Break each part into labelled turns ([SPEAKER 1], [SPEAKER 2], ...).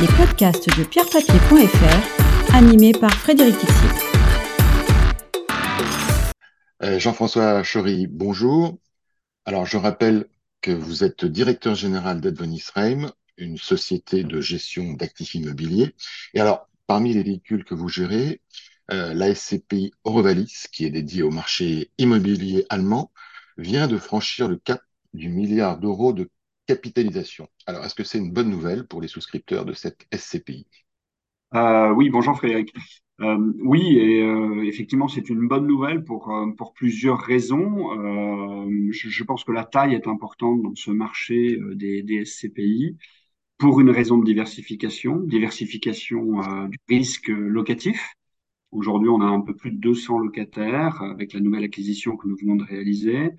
[SPEAKER 1] les podcasts de pierrepapier.fr, animés par Frédéric Tixier.
[SPEAKER 2] Euh, Jean-François Chory, bonjour. Alors, je rappelle que vous êtes directeur général d'Advenis Reim, une société de gestion d'actifs immobiliers. Et alors, parmi les véhicules que vous gérez, euh, la SCPI qui est dédiée au marché immobilier allemand, vient de franchir le cap du milliard d'euros de capitalisation. Alors, est-ce que c'est une bonne nouvelle pour les souscripteurs de cette SCPI
[SPEAKER 3] euh, Oui, bonjour Frédéric. Euh, oui, et euh, effectivement, c'est une bonne nouvelle pour, pour plusieurs raisons. Je, pense que la taille est importante dans ce marché des, des SCPI pour une raison de diversification, diversification du risque locatif. Aujourd'hui, on a un peu plus de 200 locataires avec la nouvelle acquisition que nous venons de réaliser.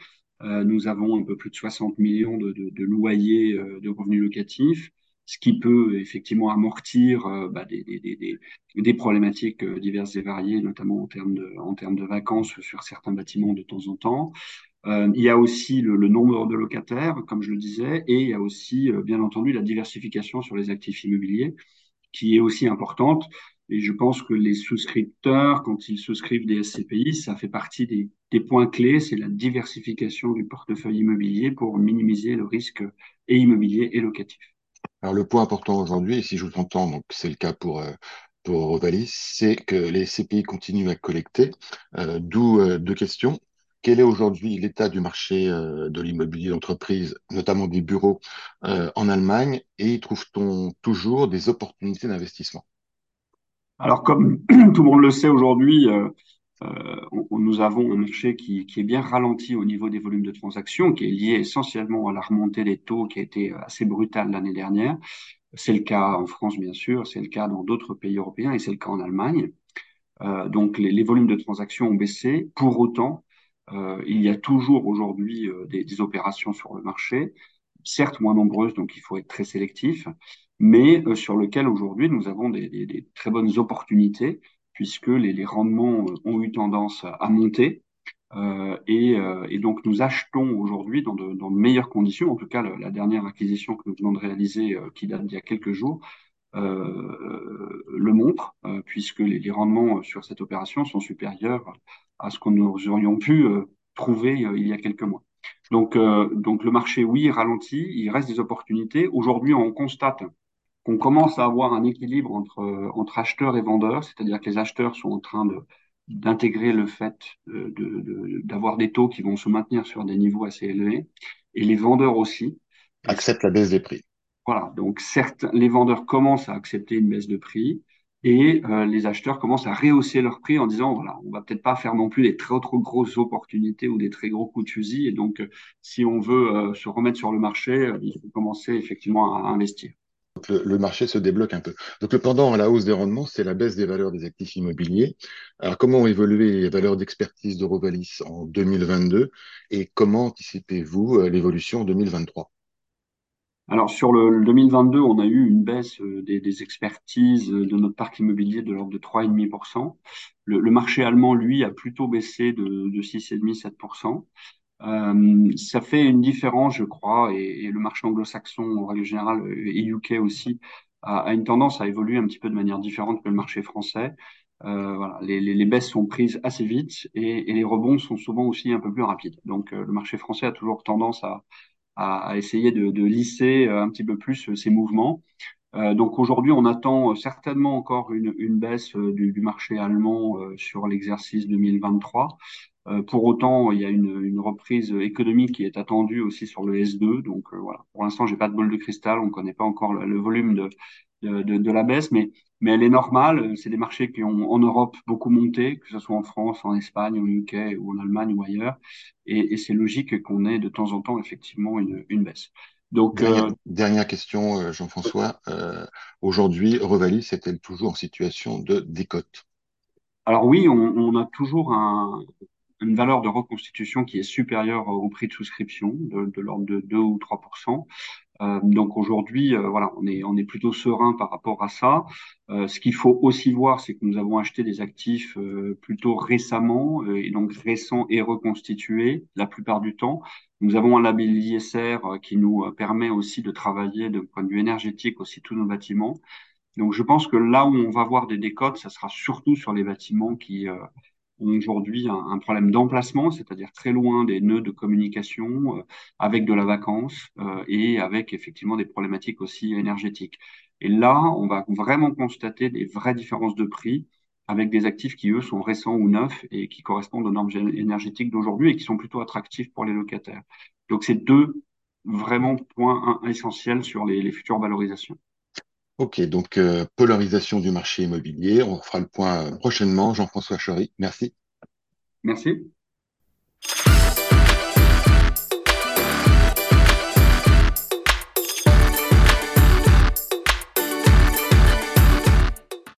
[SPEAKER 3] Euh, nous avons un peu plus de 60 millions de, de, loyers euh, de revenus locatifs, ce qui peut effectivement amortir euh, bah, des, problématiques diverses et variées, notamment en termes de, vacances sur certains bâtiments de temps en temps. Il y a aussi le, nombre de locataires, comme je le disais, et il y a aussi, bien entendu, la diversification sur les actifs immobiliers, qui est aussi importante. Et je pense que les souscripteurs, quand ils souscrivent des SCPI, ça fait partie des, points clés, c'est la diversification du portefeuille immobilier pour minimiser le risque immobilier et locatif.
[SPEAKER 2] Alors le point important aujourd'hui, et si je vous entends, donc c'est le cas pour euh, Ovalis, c'est que les SCPI continuent à collecter, euh, d'où euh, deux questions. Quel est aujourd'hui l'état du marché de l'immobilier d'entreprise, notamment des bureaux en Allemagne, et trouve-t-on toujours des opportunités d'investissement?
[SPEAKER 3] Alors, comme tout le monde le sait aujourd'hui, euh, euh, nous avons un marché qui, est bien ralenti au niveau des volumes de transactions, qui est lié essentiellement à la remontée des taux qui a été assez brutale l'année dernière. C'est le cas en France, bien sûr, c'est le cas dans d'autres pays européens et c'est le cas en Allemagne. Euh, donc, les, volumes de transactions ont baissé. Pour autant, il y a toujours aujourd'hui des opérations sur le marché, certes moins nombreuses, donc il faut être très sélectif mais euh, sur lequel aujourd'hui nous avons des, des, des, très bonnes opportunités puisque les, les, rendements euh, ont eu tendance à monter. Euh, et, euh, et, donc nous achetons aujourd'hui dans de, dans de, meilleures conditions. En tout cas, la dernière acquisition que nous venons de réaliser, euh, qui date d'il y a quelques jours, euh, le montre, puisque les, les, rendements sur cette opération sont supérieurs à ce que nous aurions pu trouver il y a quelques mois. Donc, donc le marché, oui, ralentit, il reste des opportunités. Aujourd'hui, on constate qu'on commence à avoir un équilibre entre, entre acheteurs et vendeurs, c'est-à-dire que les acheteurs sont en train de d'intégrer le fait d'avoir de, de, des taux qui vont se maintenir sur des niveaux assez élevés, et les vendeurs aussi.
[SPEAKER 2] Acceptent la baisse des prix.
[SPEAKER 3] Voilà, donc certes, les vendeurs commencent à accepter une baisse de prix, et euh, les acheteurs commencent à rehausser leur prix en disant voilà, on va peut-être pas faire non plus des très trop grosses opportunités ou des très gros coups de fusil, et donc euh, si on veut euh, se remettre sur le marché, euh, il faut commencer effectivement à, à investir.
[SPEAKER 2] Donc le, marché se débloque un peu. Donc le pendant à la hausse des rendements, c'est la baisse des valeurs des actifs immobiliers. Alors comment ont évolué les valeurs d'expertise d'Eurovalis en 2022 et comment anticipez-vous euh, l'évolution en 2023
[SPEAKER 3] alors sur le, le, 2022, on a eu une baisse euh, des, expertises de notre parc immobilier de l'ordre de 3,5%. Le, le marché allemand, lui, a plutôt baissé de, de 6,5-7%. Euh, ça fait une différence, je crois, et, le marché anglo-saxon en règle générale et UK aussi a, une tendance à évoluer un petit peu de manière différente que le marché français. Euh, voilà, les, baisses sont prises assez vite et, les rebonds sont souvent aussi un peu plus rapides. Donc euh, le marché français a toujours tendance à essayer de, de, lisser euh, un petit peu plus ces mouvements. Euh, donc aujourd'hui, on attend certainement encore une, une baisse du, du, marché allemand sur l'exercice 2023. Euh, pour autant, il y a une, une, reprise économique qui est attendue aussi sur le S2. Donc euh, voilà, pour l'instant, j'ai pas de boule de cristal, on ne connaît pas encore le, le volume de, de, de, de, la baisse, mais, mais elle est normale. C'est des marchés qui ont en Europe beaucoup monté, que ce soit en France, en Espagne, au UK ou en Allemagne ou ailleurs. Et, et c'est logique qu'on ait de temps en temps effectivement une, une baisse.
[SPEAKER 2] Donc, dernière, euh, dernière question, euh, Jean-François. Euh, Aujourd'hui, Revalis est-elle toujours en situation de décote?
[SPEAKER 3] Alors oui, on, on a toujours un, une valeur de reconstitution qui est supérieure au prix de souscription de, de l'ordre de 2 ou 3 Euh, donc aujourd'hui, euh, voilà, on est, on est plutôt serein par rapport à ça. Euh, ce qu'il faut aussi voir, c'est que nous avons acheté des actifs plutôt récemment, et donc récents et reconstitués la plupart du temps. Nous avons un label ISR qui nous permet aussi de travailler de point de vue énergétique aussi tous nos bâtiments. Donc je pense que là où on va voir des décotes, ça sera surtout sur les bâtiments qui ont aujourd'hui un, problème d'emplacement, c'est-à-dire très loin des nœuds de communication, euh, avec de la vacance euh, et avec effectivement des problématiques aussi énergétiques. Et là, on va vraiment constater des vraies différences de prix avec des actifs qui, eux, sont récents ou neufs et qui correspondent aux normes énergétiques d'aujourd'hui et qui sont plutôt attractifs pour les locataires. Donc, c'est deux vraiment points essentiels sur les, les futures valorisations.
[SPEAKER 2] Ok, donc euh, polarisation du marché immobilier. On fera le point euh, prochainement. Jean-François Chory, merci.
[SPEAKER 3] Merci.